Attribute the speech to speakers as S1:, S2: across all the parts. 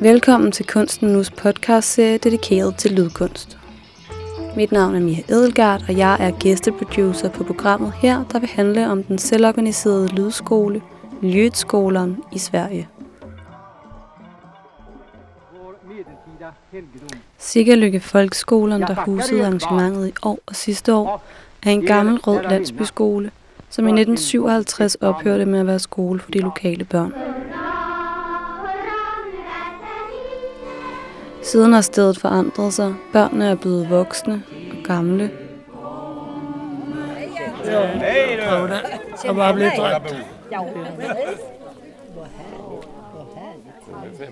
S1: Velkommen til Kunsten Nus podcast-serie dedikeret til lydkunst. Mit navn er Mia Edelgaard, og jeg er gæsteproducer på programmet her, der vil handle om den selvorganiserede lydskole, Lydskolan i Sverige. Sigerlykke Folkeskolen, der husede arrangementet i år og sidste år, er en gammel rød landsbyskole, som i 1957 ophørte med at være skole for de lokale børn. Siden har stedet forandret sig. Børnene er blevet voksne og gamle.
S2: Og bare blive dræbt.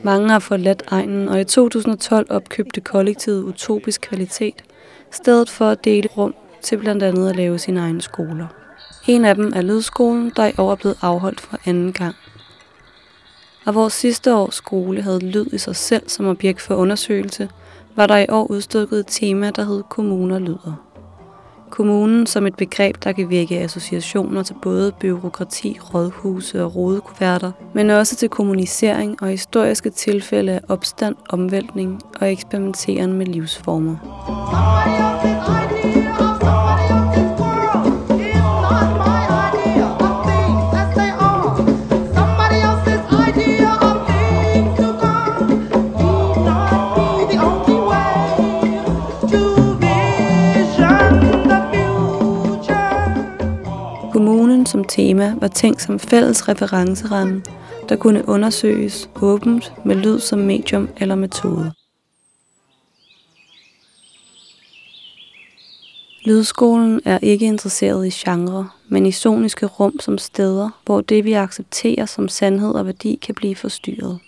S1: Mange har forladt egnen, og i 2012 opkøbte kollektivet Utopisk Kvalitet stedet for at dele rum til blandt andet at lave sine egne skoler. En af dem er Lydskolen, der i år er blevet afholdt for anden gang. Og hvor sidste års skole havde lyd i sig selv som objekt for undersøgelse, var der i år udstukket et tema, der hed Kommuner lyder. Kommunen som et begreb, der kan virke associationer til både byråkrati, rådhuse og rodekuverter, men også til kommunisering og historiske tilfælde af opstand, omvæltning og eksperimenteren med livsformer. Som tema var tænkt som fælles referenceramme, der kunne undersøges åbent med lyd som medium eller metode. Lydskolen er ikke interesseret i genre, men i soniske rum som steder, hvor det vi accepterer som sandhed og værdi kan blive forstyrret.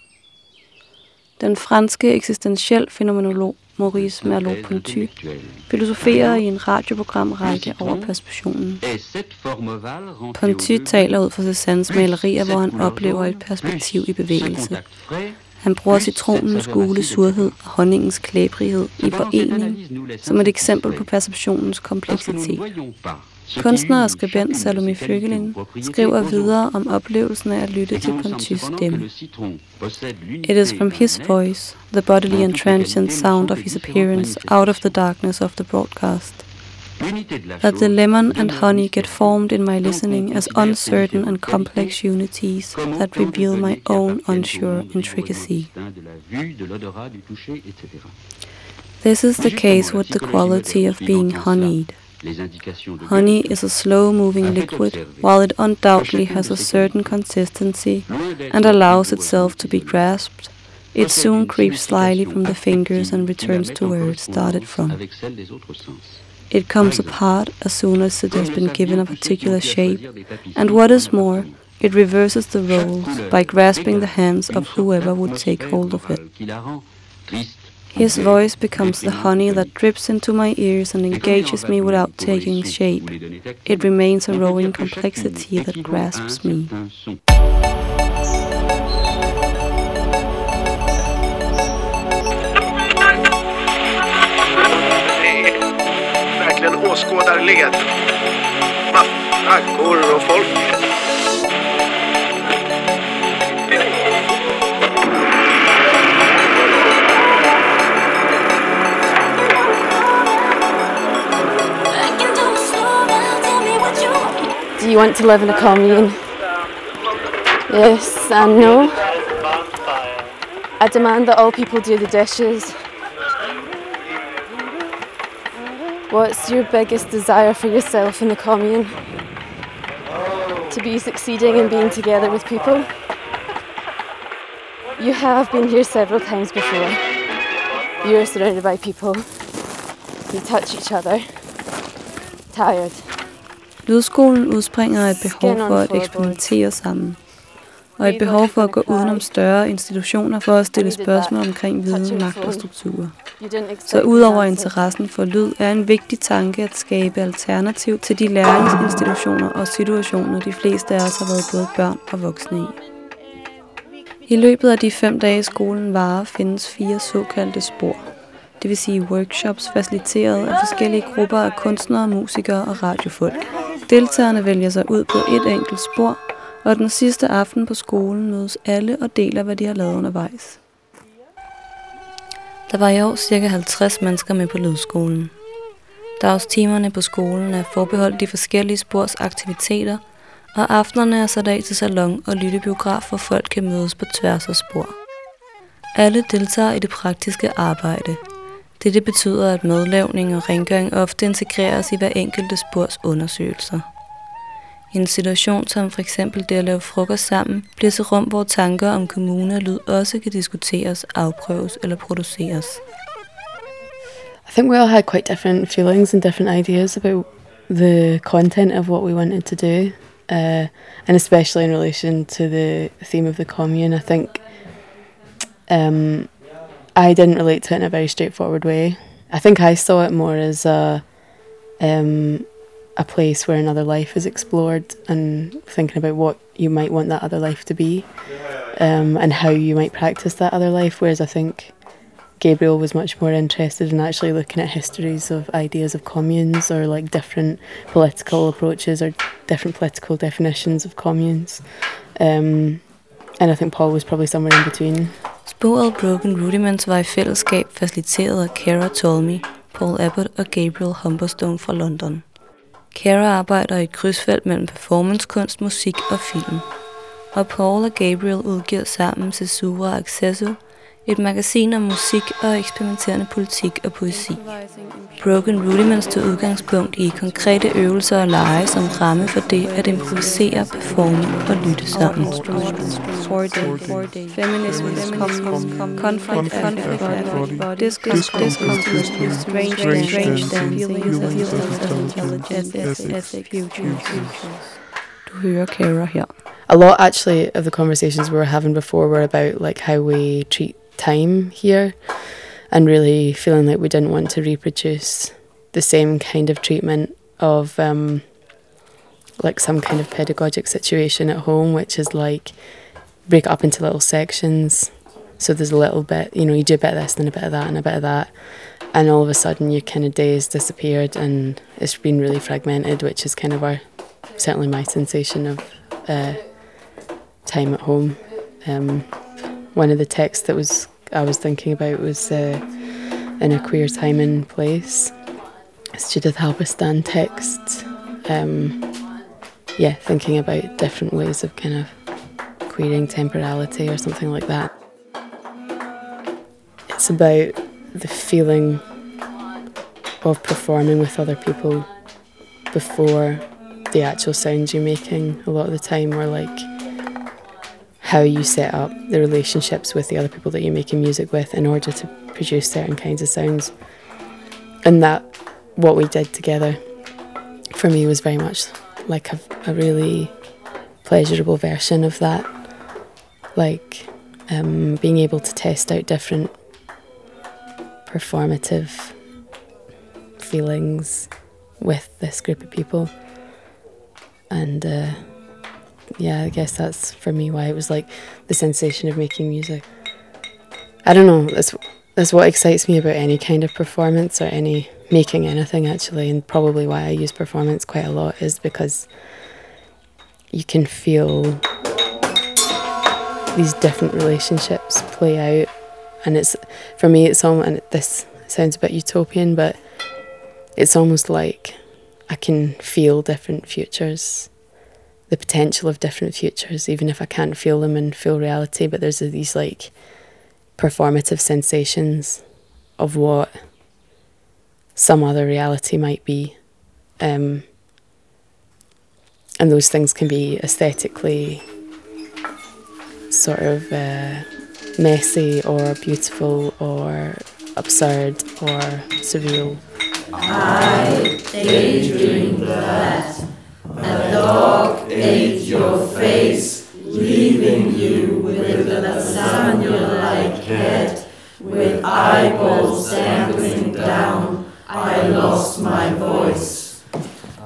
S1: Den franske eksistentiel fænomenolog Maurice Merleau-Ponty filosoferer i en radioprogramrække over perceptionen. Ponty taler ud fra Cézannes malerier, hvor han oplever et perspektiv i bevægelse. Han bruger citronens gule surhed og honningens klæbrighed i forening som et eksempel på perceptionens kompleksitet. Kunstner og skribent Salome Fögelin skriver videre om oplevelsen af at lytte til Pontys stemme. It is from his voice, the bodily and transient sound of his appearance out of the darkness of the broadcast, that the lemon and honey get formed in my listening as uncertain and complex unities that reveal my own unsure intricacy. This is the case with the quality of being honeyed. Honey is a slow moving liquid, while it undoubtedly has a certain consistency and allows itself to be grasped. It soon creeps slyly from the fingers and returns to where it started from. It comes apart as soon as it has been given a particular shape, and what is more, it reverses the roles by grasping the hands of whoever would take hold of it. His voice becomes the honey that drips into my ears and engages me without taking shape. It remains a rowing complexity that grasps me.
S3: verkligen åskådarled. Och folk.
S4: Do you want to live in a commune? Yes and no. I demand that all people do the dishes. What's your biggest desire for yourself in the commune? To be succeeding and being together with people? You have been here several times before. You are surrounded by people. You touch each other. Tired.
S1: Lydskolen udspringer af et behov for at eksperimentere sammen, og et behov for at gå udenom større institutioner for at stille spørgsmål omkring viden, magt og strukturer. Så udover interessen for lyd, er en vigtig tanke at skabe alternativ til de læringsinstitutioner og situationer, de fleste af os har været både børn og voksne i. I løbet af de fem dage skolen varer, findes fire såkaldte spor. det vil sige workshops faciliteret af forskellige grupper af kunstnere, musikere og radiofolk. Deltagerne vælger sig ud på et enkelt spor, og den sidste aften på skolen mødes alle og deler, hvad de har lavet undervejs. Der var i år cirka 50 mennesker med på lydskolen. Dagstimerne på skolen er forbeholdt de forskellige spors aktiviteter, og aftenerne er sat af til salon og lyttebiograf, hvor folk kan mødes på tværs af spor. Alle deltager i det praktiske arbejde. Dette betyder, at madlavning og rengøring ofte integreres i hver enkelte spors undersøgelser. I en situation som for eksempel det at lave frokost sammen, bliver til rum, hvor tanker om kommune og lyd også kan diskuteres, afprøves eller produceres.
S2: I think we all had quite different feelings and different ideas about the content of what we wanted to do, uh, and especially in relation to the theme of the commune. I think um, I didn't relate to it in a very straightforward way. I think I saw it more as a um, a place where another life is explored and thinking about what you might want that other life to be um, and how you might practice that other life. Whereas I think Gabriel was much more interested in actually looking at histories of ideas of communes or like different political approaches or different political definitions of communes. Um, and I think Paul was probably somewhere in between.
S1: Sporet Broken Rudiments var i fællesskab faciliteret af Kara Tolmy, Paul Abbott og Gabriel Humberstone fra London. Kara arbejder i et krydsfelt mellem performancekunst, musik og film. Og Paul og Gabriel udgiver sammen Cesura Accesso, et magasin om musik og eksperimenterende politik og poesi. Broken Rudiments tog udgangspunkt i konkrete øvelser og lege som ramme for det at improvisere, performe og lytte sammen. Du hører Kara her.
S2: A lot actually of the conversations we were having before were about like how we treat time here and really feeling like we didn't want to reproduce the same kind of treatment of um, like some kind of pedagogic situation at home, which is like break it up into little sections. So there's a little bit, you know, you do a bit of this, then a bit of that, and a bit of that. And all of a sudden, your kind of day has disappeared and it's been really fragmented, which is kind of our, certainly my sensation of uh, time at home. Um, one of the texts that was I was thinking about was uh, in a queer time and place. It's Judith Halberstam text. Um, yeah, thinking about different ways of kind of queering temporality or something like that. It's about the feeling of performing with other people before the actual sounds you're making a lot of the time or like how you set up the relationships with the other people that you're making music with in order to produce certain kinds of sounds. And that, what we did together, for me was very much like a, a really pleasurable version of that. Like um, being able to test out different performative feelings with this group of people. And uh, yeah, I guess that's for me why it was like the sensation of making music. I don't know, that's that's what excites me about any kind of performance or any making anything actually and probably why I use performance quite a lot is because you can feel these different relationships play out and it's for me it's almost and this sounds a bit utopian but it's almost like I can feel different futures the potential of different futures, even if I can't feel them in full reality. But there's these like performative sensations of what some other reality might be. Um, and those things can be aesthetically sort of uh, messy or beautiful or absurd or surreal. I daydreamed that a dog ate your face, leaving you with a lasagna-like head. With eyeballs dangling down, I lost my voice.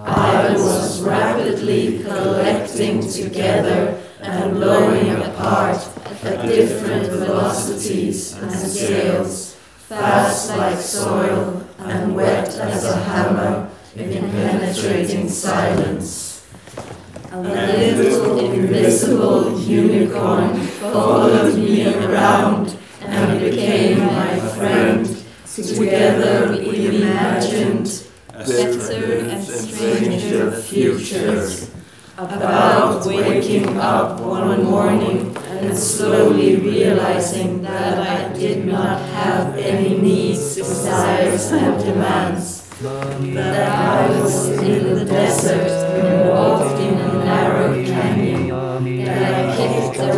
S2: I was rapidly collecting together and blowing apart at different velocities and scales,
S5: fast like soil and wet as a hammer in penetrating silence. A little invisible unicorn followed me around and became my friend. Together we imagined better and stranger futures. About waking up one morning and slowly realizing that I did not have any needs, desires, and demands. That I was in the desert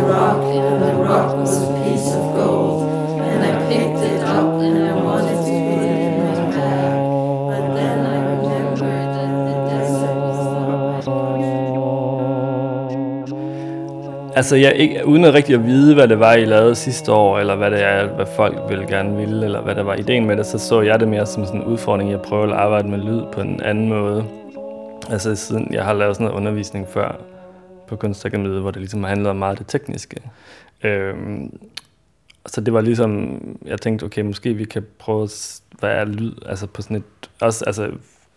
S5: rock and the rock was a piece of gold. And I picked it up and I wanted to put it in my bag. But then I remembered that the desert was not my
S6: Altså, jeg, ikke, uden at rigtig at vide, hvad det var, I lavede sidste år, eller hvad det er, hvad folk ville gerne ville, eller hvad der var ideen med det, så så jeg det mere som sådan en udfordring i at prøve at arbejde med lyd på en anden måde. Altså, siden jeg har lavet sådan noget undervisning før på Kunstakademiet, hvor det ligesom handlede om meget det tekniske. Øhm, så det var ligesom, jeg tænkte, okay, måske vi kan prøve, at- hvad er lyd, altså på sådan et, også, altså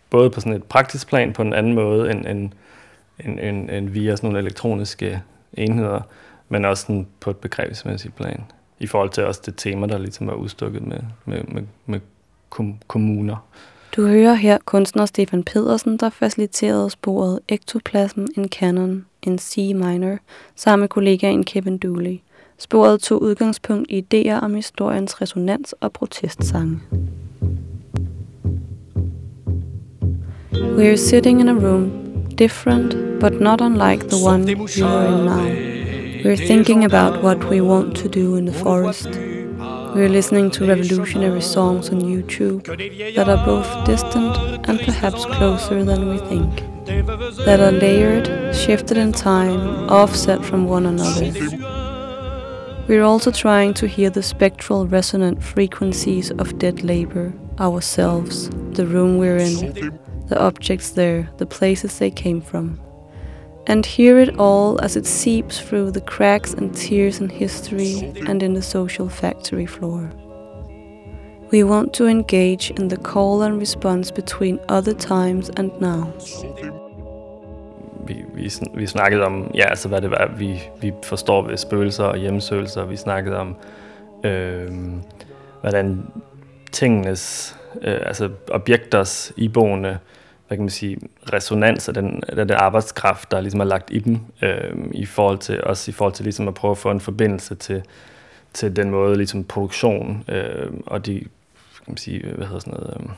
S6: både på sådan et praktisk plan på en anden måde, end, end, end, end, end via sådan nogle elektroniske enheder, men også sådan på et begrebsmæssigt plan, i forhold til også det tema, der ligesom er udstukket med, med, med, med kom, kommuner.
S1: Du hører her kunstner Stefan Pedersen, der faciliterede sporet Ektoplasm in Canon in C minor, sammen med kollegaen Kevin Dooley. Sporet tog udgangspunkt i idéer om historiens resonans og protestsange. We are sitting in a room, different but not unlike the one we are in now. We're thinking about what we want to do in the forest. We're listening to revolutionary songs on YouTube that are both distant and perhaps closer than we think. That are layered, shifted in time, offset from one another. We're also trying to hear the spectral resonant frequencies of dead labor, ourselves, the room we're in, the objects there, the places they came from. And hear it all as it seeps through the cracks and tears in history and in the social factory floor. We want to engage in the call and response between other times and now.
S6: vi, vi, vi snakkede om, ja, altså hvad det var, vi, vi forstår ved spøgelser og hjemmesøgelser. Vi snakkede om, øh, hvordan tingenes, øh, altså objekters iboende, hvad kan man sige, resonans af den, af den arbejdskraft, der ligesom er lagt i dem, øh, i forhold til, også i forhold til ligesom at prøve at få en forbindelse til, til den måde, ligesom produktion øh, og de, kan man sige, hvad hedder sådan noget, øhm,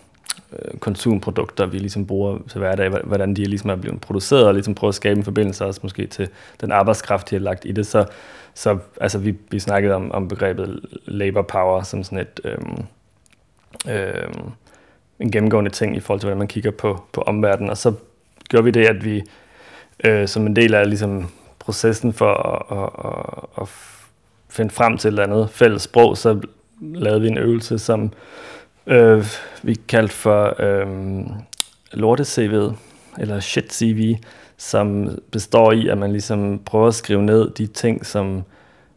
S6: øh, konsumprodukter, vi ligesom bruger til hverdag, hvordan de ligesom er blevet produceret, og ligesom prøve at skabe en forbindelse også måske til den arbejdskraft, de har lagt i det. Så, så altså, vi, vi snakkede om, om begrebet labor power som sådan et, Øh, øh, en gennemgående ting i forhold til, hvordan man kigger på, på omverdenen. Og så gjorde vi det, at vi øh, som en del af ligesom, processen for at, at, at, at finde frem til et eller andet fælles sprog, så lavede vi en øvelse, som øh, vi kaldte for øh, lorte-CV'et, eller shit-CV, som består i, at man ligesom prøver at skrive ned de ting, som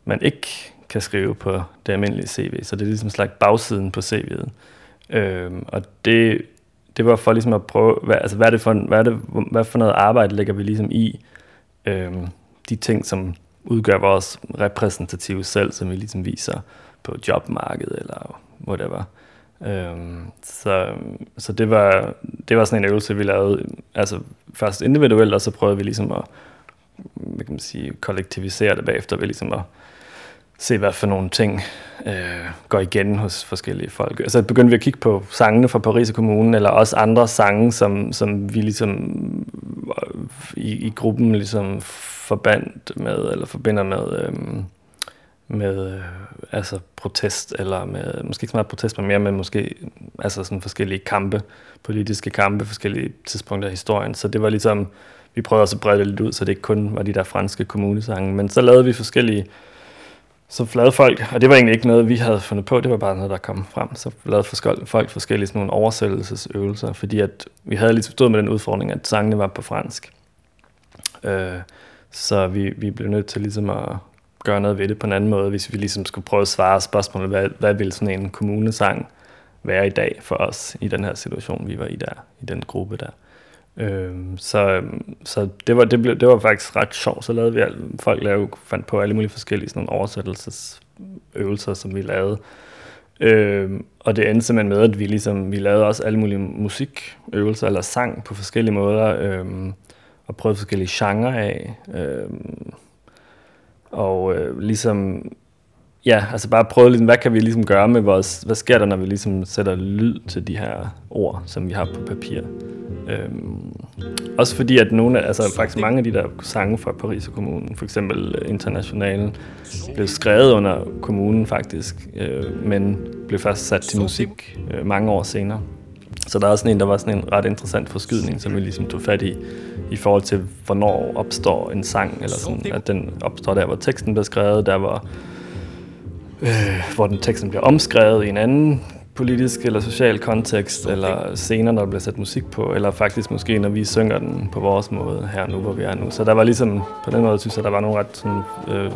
S6: man ikke kan skrive på det almindelige CV. Så det er ligesom slags bagsiden på CV'et. Øh, og det, det var for ligesom at prøve, hvad, altså hvad er det for, hvad, er det, hvad for noget arbejde lægger vi ligesom i øhm, de ting, som udgør vores repræsentative selv, som vi ligesom viser på jobmarkedet eller whatever. Øhm, så så det, var, det var sådan en øvelse, vi lavede altså først individuelt, og så prøvede vi ligesom at hvad kan man sige, kollektivisere det bagefter ved ligesom at se, hvad for nogle ting øh, går igen hos forskellige folk. Så altså, begyndte vi at kigge på sangene fra Paris og Kommunen, eller også andre sange, som, som vi ligesom øh, i, i gruppen ligesom forbandt med, eller forbinder med, øh, med øh, altså protest, eller med, måske ikke så meget protest, men mere med måske altså sådan forskellige kampe, politiske kampe, forskellige tidspunkter i historien. Så det var ligesom, vi prøvede også at brede det lidt ud, så det ikke kun var de der franske kommunesange. Men så lavede vi forskellige, så lavede folk, og det var egentlig ikke noget, vi havde fundet på, det var bare noget, der kom frem. Så lavede folk forskellige sådan nogle oversættelsesøvelser, fordi at vi havde lige stået med den udfordring, at sangene var på fransk. Øh, så vi, vi blev nødt til ligesom at gøre noget ved det på en anden måde, hvis vi ligesom skulle prøve at svare spørgsmålet, hvad, hvad ville sådan en kommunesang være i dag for os i den her situation, vi var i der, i den gruppe der. Øh, så så det, var, det, blev, det var faktisk ret sjovt. Så lavede vi, folk lavede, fandt på alle mulige forskellige sådan nogle oversættelsesøvelser, som vi lavede. Øh, og det endte simpelthen med, at vi, ligesom, vi lavede også alle mulige musikøvelser, eller sang på forskellige måder, øh, og prøvede forskellige genrer af. Øh, og øh, ligesom ja, altså bare prøve, lidt, hvad kan vi ligesom gøre med vores, hvad sker der, når vi ligesom sætter lyd til de her ord, som vi har på papir. Øhm, også fordi, at nogle af, altså faktisk mange af de der sange fra Paris og kommunen, for eksempel Internationalen, blev skrevet under kommunen faktisk, øh, men blev først sat til musik øh, mange år senere. Så der er sådan en, der var sådan en ret interessant forskydning, som vi ligesom tog fat i, i forhold til, hvornår opstår en sang, eller sådan, at den opstår der, hvor teksten bliver skrevet, der hvor øh, hvor den teksten bliver omskrevet i en anden politisk eller social kontekst, eller senere, når der bliver sat musik på, eller faktisk måske, når vi synger den på vores måde her nu, hvor vi er nu. Så der var ligesom, på den måde synes jeg, der var nogle ret sådan, øh,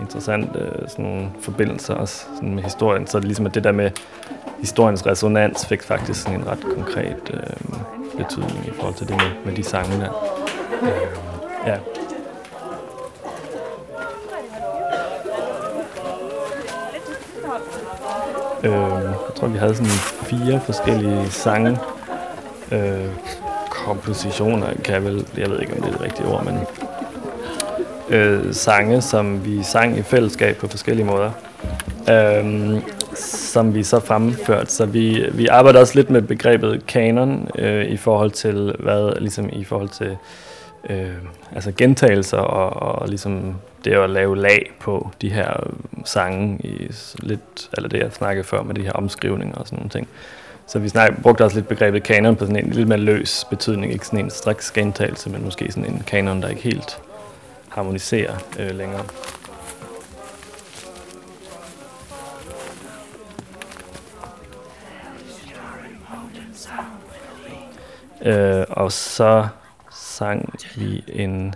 S6: interessante øh, sådan, forbindelser også sådan med historien. Så det ligesom, at det der med historiens resonans fik faktisk sådan en ret konkret øh, betydning i forhold til det med, med de sange der. Øh, ja. Øh, jeg tror, vi havde sådan fire forskellige sange. Øh, kompositioner, kan jeg vel, jeg ved ikke, om det er det rigtige ord, men øh, sange, som vi sang i fællesskab på forskellige måder, øh, som vi så fremførte. Så vi, vi arbejder også lidt med begrebet kanon øh, i forhold til, hvad, ligesom i forhold til øh, altså gentagelser og, og ligesom det at lave lag på de her sange i lidt, eller det jeg snakkede før med de her omskrivninger og sådan nogle ting. Så vi snak, brugte også lidt begrebet kanon på sådan en lidt mere løs betydning, ikke sådan en striks gentagelse, men måske sådan en kanon, der ikke helt harmoniserer øh, længere. Øh, og så sang vi en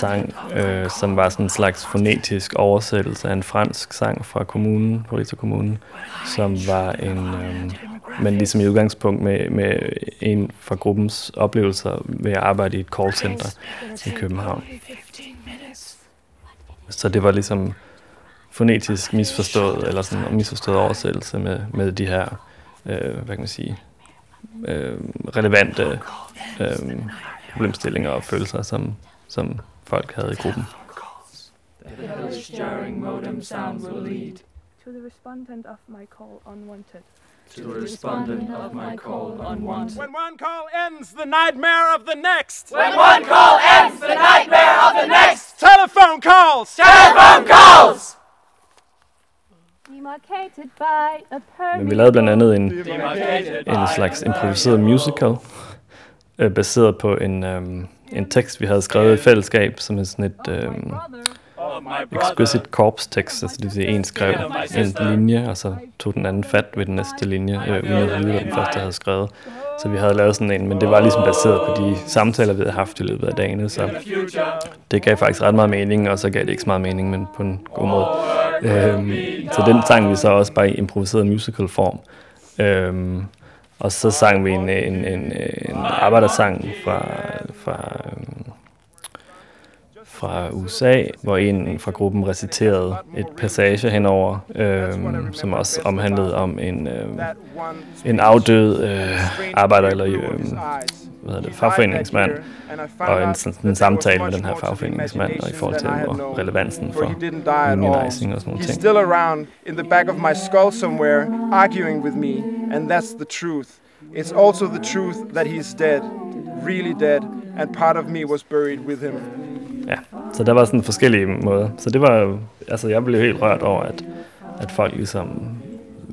S6: sang, øh, som var sådan en slags fonetisk oversættelse af en fransk sang fra kommunen, Paris Kommune, som var en, øh, men ligesom i udgangspunkt med, med en fra gruppens oplevelser ved at arbejde i et callcenter i København. Så det var ligesom fonetisk misforstået, eller sådan en misforstået oversættelse med, med de her, øh, hvad kan man sige, øh, relevante øh, problemstillinger og følelser, som, som folk havde i gruppen.
S7: The hellish jarring modem sound will lead to the respondent of my call unwanted. To the respondent of my call unwanted.
S3: When one call ends, the nightmare of the next.
S8: When one call ends, the nightmare of the next.
S3: Telephone calls.
S8: Telephone calls.
S7: Demarcated by a
S6: Men vi lavede blandt andet en, en slags improviseret musical, øh, baseret på en, øhm, en tekst, vi havde skrevet i fællesskab, som er sådan et
S8: my brother.
S6: exquisite corpse tekst, altså det vil sige, en skrev en linje, og så tog den anden fat ved den næste linje, øh, uden at vide, hvad den første havde skrevet. Så vi havde lavet sådan en, men det var ligesom baseret på de samtaler, vi havde haft i løbet af dagene, så det gav faktisk ret meget mening, og så gav det ikke så meget mening, men på en god måde. Øhm, så den sang vi så også bare i improviseret musical form. Øhm, og så sang vi en, en, en, en arbejdersang fra, fra, fra USA, hvor en fra gruppen reciterede et passage henover, øhm, som også omhandlede om en, øhm, en afdød øh, arbejder eller øh, hvad hedder det, fagforeningsmand, og en, sådan, en samtale med den her fagforeningsmand, og i forhold til hvor relevansen for unionizing og sådan nogle
S3: He's still around in the back of my skull somewhere, arguing with me, and that's the truth. It's also the truth that he's dead, really dead, and part of me was buried with him.
S6: Ja, så der var sådan forskellige måder. Så det var, altså jeg blev helt rørt over, at, at folk ligesom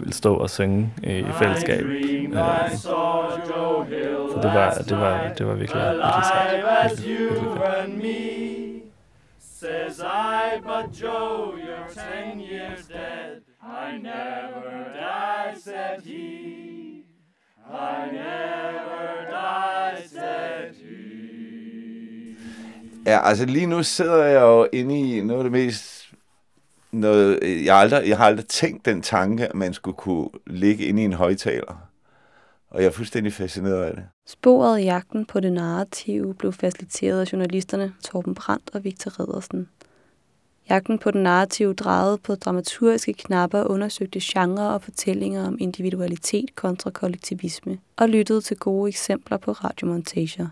S6: ville stå og synge i, i fællesskab. Øh, så det var, det var, det var virkelig, virkelig sejt. Virkelig, virkelig
S8: you
S6: fedt.
S8: and me. Says I, but Joe, you're ten years dead. I never die, said he. I never die, said he.
S9: Ja, altså lige nu sidder jeg jo inde i noget af det mest... Noget, jeg, aldrig, jeg har aldrig tænkt den tanke, at man skulle kunne ligge inde i en højtaler. Og jeg er fuldstændig fascineret af det.
S1: Sporet i jagten på det narrative blev faciliteret af journalisterne Torben Brandt og Victor Redersen. Jagten på den narrative drejede på dramaturgiske knapper og undersøgte genrer og fortællinger om individualitet kontra kollektivisme, og lyttede til gode eksempler på radiomontager.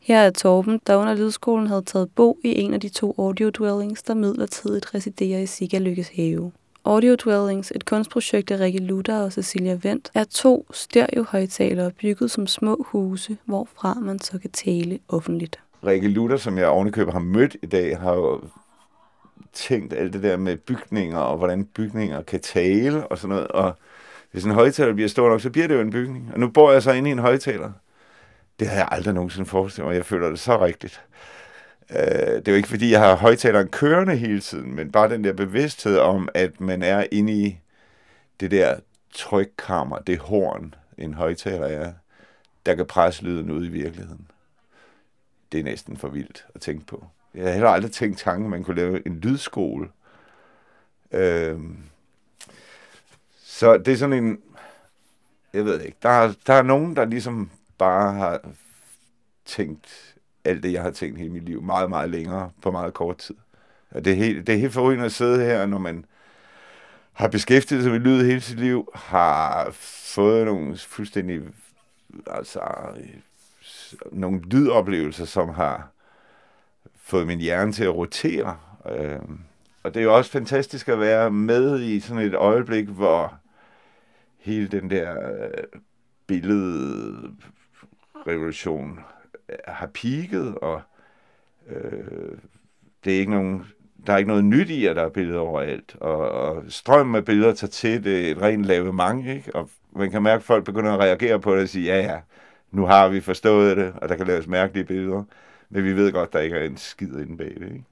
S1: Her er Torben, der under lydskolen havde taget bo i en af de to audio dwellings, der midlertidigt residerer i Siga Lykkes have. Audio Dwellings, et kunstprojekt af Rikke Luther og Cecilia Vendt, er to stereohøjtalere bygget som små huse, hvorfra man så kan tale offentligt.
S9: Rikke Luther, som jeg ovenikøbet har mødt i dag, har jo tænkt alt det der med bygninger, og hvordan bygninger kan tale og sådan noget. Og hvis en højtaler bliver stor nok, så bliver det jo en bygning. Og nu bor jeg så inde i en højtaler. Det havde jeg aldrig nogensinde forestillet mig, jeg føler det så rigtigt. Øh, det er jo ikke, fordi jeg har højtaleren kørende hele tiden, men bare den der bevidsthed om, at man er inde i det der trykkammer, det horn, en højtaler er, der kan presse lyden ud i virkeligheden. Det er næsten for vildt at tænke på. Jeg har heller aldrig tænkt tanken, at man kunne lave en lydskole. Uh, så det er sådan en, jeg ved ikke, der er, der er nogen, der ligesom bare har tænkt alt det, jeg har tænkt hele mit liv, meget, meget længere på meget kort tid. Og det er helt, det er helt forrygende at sidde her, når man har beskæftiget sig med lyd hele sit liv, har fået nogle fuldstændig, altså, øh, nogle lydoplevelser, som har fået min hjerne til at rotere. Øhm, og det er jo også fantastisk at være med i sådan et øjeblik, hvor hele den der øh, revolution øh, har piket, og øh, det er ikke nogen, der er ikke noget nyt i, at der er billeder overalt. Og, og strømmen af billeder tager til, det er et rent lavement, ikke? Og man kan mærke, at folk begynder at reagere på det og sige, ja ja, nu har vi forstået det, og der kan laves mærkelige billeder. Men vi ved godt, at der ikke er en skid inde bag det, ikke?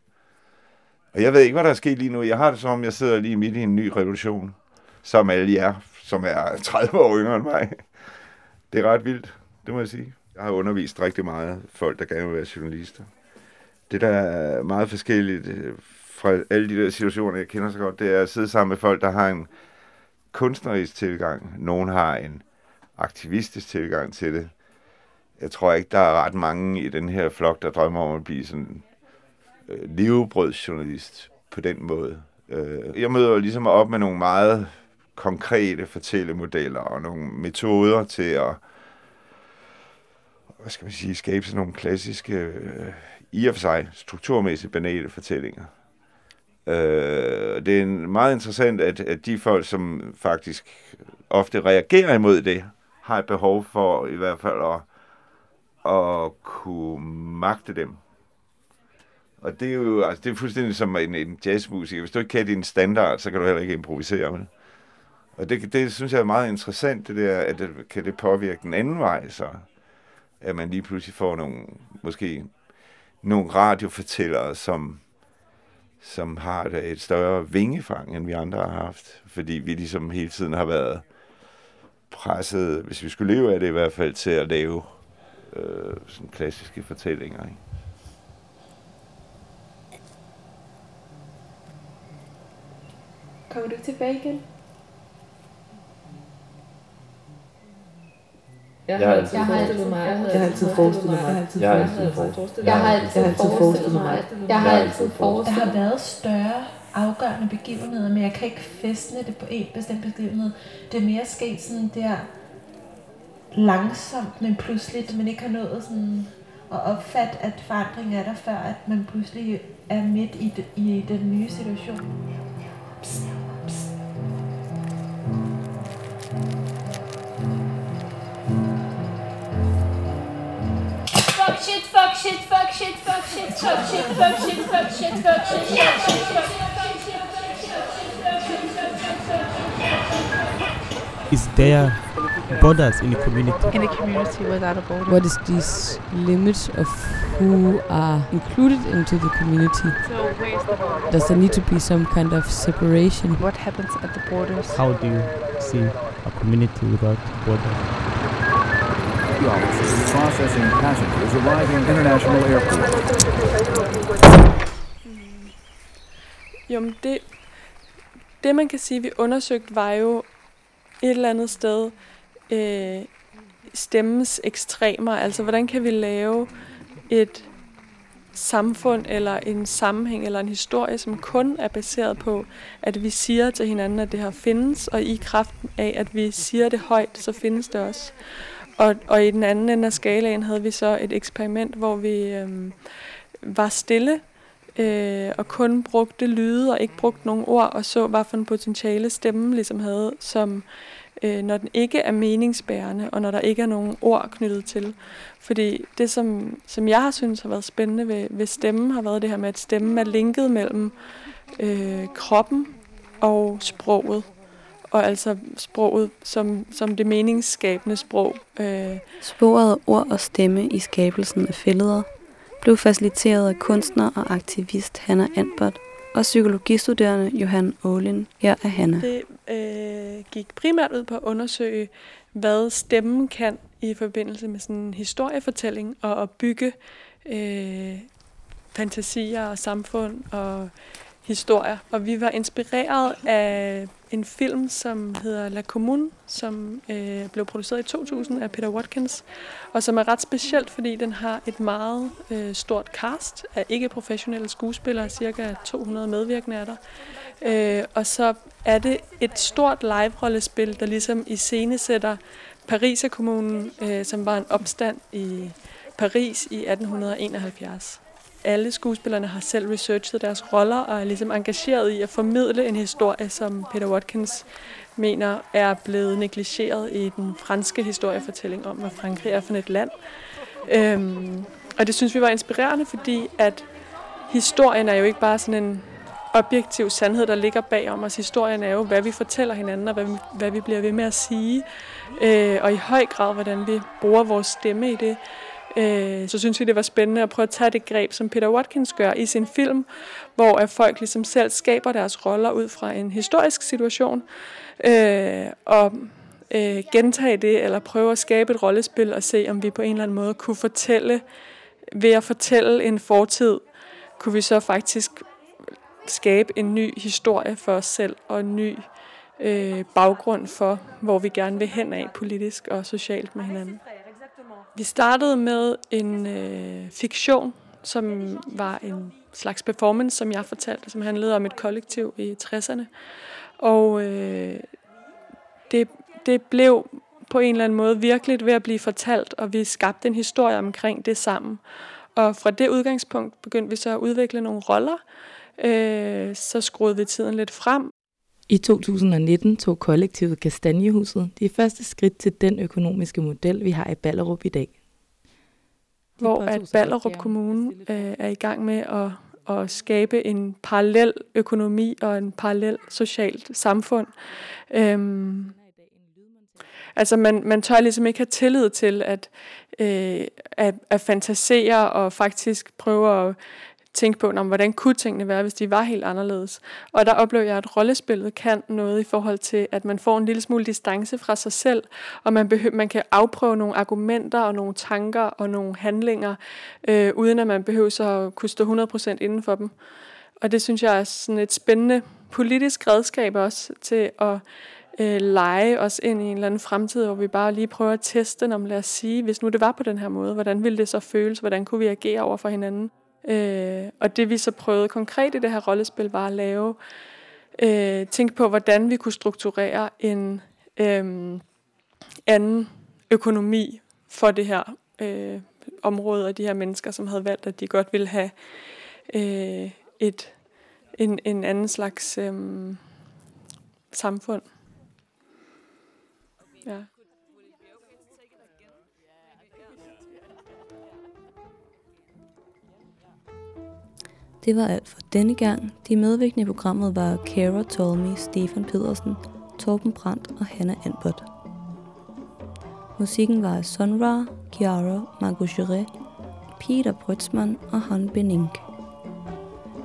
S9: Og jeg ved ikke, hvad der er sket lige nu. Jeg har det som om, jeg sidder lige midt i en ny revolution, som alle jer, som er 30 år yngre end mig. Det er ret vildt, det må jeg sige. Jeg har undervist rigtig meget folk, der gerne vil være journalister. Det, der er meget forskelligt øh, fra alle de der situationer, jeg kender så godt, det er at sidde sammen med folk, der har en kunstnerisk tilgang. Nogen har en aktivistisk tilgang til det. Jeg tror ikke, der er ret mange i den her flok, der drømmer om at blive sådan øh, levebrødsjournalist på den måde. Øh, jeg møder jo ligesom op med nogle meget konkrete fortællemodeller og nogle metoder til at hvad skal man sige, skabe sådan nogle klassiske, øh, i og for sig strukturmæssigt banale fortællinger. Øh, det er meget interessant, at, at de folk, som faktisk ofte reagerer imod det, har et behov for i hvert fald at, at kunne magte dem. Og det er jo altså, det er fuldstændig som en, en jazzmusiker. Hvis du ikke kan din standard, så kan du heller ikke improvisere med det. Og det, det synes jeg er meget interessant, det der, at det, kan det påvirke den anden vej, så at man lige pludselig får nogle, måske nogle radiofortællere, som, som har et, et større vingefang, end vi andre har haft. Fordi vi ligesom hele tiden har været presset, hvis vi skulle leve af det i hvert fald, til at lave øh, sådan klassiske fortællinger. Ikke?
S10: Kommer du tilbage igen?
S2: Jeg har altid forestillet mig. Jeg har altid forestillet mig. Jeg har altid forestillet mig.
S10: Jeg har altid forestillet mig. Jeg har altid forestillet
S11: Der har været større afgørende begivenheder, men jeg kan ikke fæstne det på en bestemt begivenhed. Det er mere sket sådan der langsomt, men pludseligt, man ikke har nået sådan at opfatte, at forandring er der, før at man pludselig er midt i, det, i den nye situation. Psst.
S12: Fuck shit, fuck shit, fuck shit, fuck shit, fuck shit, fuck shit, fuck shit, fuck shit, fuck shit,
S13: Is there borders in the community?
S14: In a community without a border.
S2: What is this limit of who are included into the community?
S14: So where's the border?
S2: Does there need to be some kind of separation?
S14: What happens at the borders?
S13: How do you see a community without borders?
S15: Safety officers processing passengers arriving international airport. Hmm.
S16: Jo, men det, det man kan sige, vi undersøgte, var jo et eller andet sted øh, stemmens ekstremer. Altså, hvordan kan vi lave et samfund eller en sammenhæng eller en historie, som kun er baseret på, at vi siger til hinanden, at det her findes, og i kraften af, at vi siger det højt, så findes det også. Og, og i den anden ende af skalaen havde vi så et eksperiment, hvor vi øh, var stille øh, og kun brugte lyde og ikke brugte nogen ord, og så, hvad for en potentiale stemmen ligesom havde, som øh, når den ikke er meningsbærende, og når der ikke er nogen ord knyttet til. Fordi det, som, som jeg har synes har været spændende ved, ved stemmen, har været det her med, at stemmen er linket mellem øh, kroppen og sproget. Og altså sproget som, som det meningsskabende sprog. Øh.
S1: Sporet ord og stemme i skabelsen af fælleder blev faciliteret af kunstner og aktivist Hanna Anbert og psykologistuderende Johan Ålin. Her er Hanna.
S16: Det øh, gik primært ud på at undersøge, hvad stemmen kan i forbindelse med sådan en historiefortælling og at bygge øh, fantasier og samfund og historier. Og vi var inspireret af en film, som hedder La Commune, som øh, blev produceret i 2000 af Peter Watkins, og som er ret specielt, fordi den har et meget øh, stort cast af ikke-professionelle skuespillere, cirka 200 medvirkende er der. Øh, og så er det et stort live-rollespil, der ligesom i scene sætter Pariserkommunen, øh, som var en opstand i Paris i 1871 alle skuespillerne har selv researchet deres roller og er ligesom engageret i at formidle en historie, som Peter Watkins mener er blevet negligeret i den franske historiefortælling om, hvad Frankrig er for et land. Øhm, og det synes vi var inspirerende, fordi at historien er jo ikke bare sådan en objektiv sandhed, der ligger bag om os. Historien er jo, hvad vi fortæller hinanden, og hvad vi, hvad vi bliver ved med at sige. Øh, og i høj grad, hvordan vi bruger vores stemme i det øh, så synes vi, det var spændende at prøve at tage det greb, som Peter Watkins gør i sin film, hvor at folk ligesom selv skaber deres roller ud fra en historisk situation, øh, og øh, gentage det, eller prøve at skabe et rollespil og se, om vi på en eller anden måde kunne fortælle, ved at fortælle en fortid, kunne vi så faktisk skabe en ny historie for os selv, og en ny øh, baggrund for, hvor vi gerne vil hen af politisk og socialt med hinanden. Vi startede med en øh, fiktion, som var en slags performance, som jeg fortalte, som handlede om et kollektiv i 60'erne. Og øh, det, det blev på en eller anden måde virkelig ved at blive fortalt, og vi skabte en historie omkring det sammen. Og fra det udgangspunkt begyndte vi så at udvikle nogle roller. Øh, så skruede vi tiden lidt frem,
S17: i 2019 tog kollektivet Kastanjehuset de første skridt til den økonomiske model, vi har i Ballerup i dag.
S16: Hvor at Ballerup Kommune øh, er i gang med at, at skabe en parallel økonomi og en parallel socialt samfund. Øhm, altså man, man tør ligesom ikke have tillid til at, øh, at, at fantasere og faktisk prøve at tænke på, om, hvordan kunne tingene være, hvis de var helt anderledes. Og der oplever jeg, at rollespillet kan noget i forhold til, at man får en lille smule distance fra sig selv, og man, behøver, man kan afprøve nogle argumenter og nogle tanker og nogle handlinger, øh, uden at man behøver så at kunne stå 100% inden for dem. Og det synes jeg er sådan et spændende politisk redskab også til at øh, lege os ind i en eller anden fremtid, hvor vi bare lige prøver at teste, om lad os sige, hvis nu det var på den her måde, hvordan ville det så føles, hvordan kunne vi agere over for hinanden? Øh, og det vi så prøvede konkret i det her rollespil var at lave, øh, tænke på, hvordan vi kunne strukturere en øh, anden økonomi for det her øh, område og de her mennesker, som havde valgt, at de godt ville have øh, et, en, en anden slags øh, samfund. Ja.
S1: Det var alt for denne gang. De medvirkende i programmet var Kara Tolmi, Stefan Pedersen, Torben Brandt og Hanna Anbot. Musikken var af Sonra, Chiara, Marco Jure, Peter Brøtsmann og Han Benink.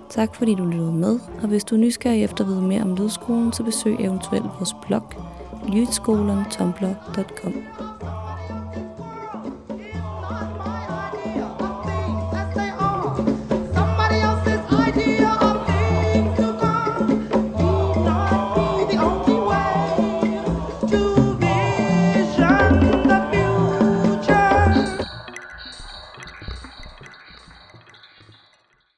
S1: Tak fordi du lyttede med, og hvis du er nysgerrig efter at vide mere om Lydskolen, så besøg eventuelt vores blog, lytskolen.tumblr.com.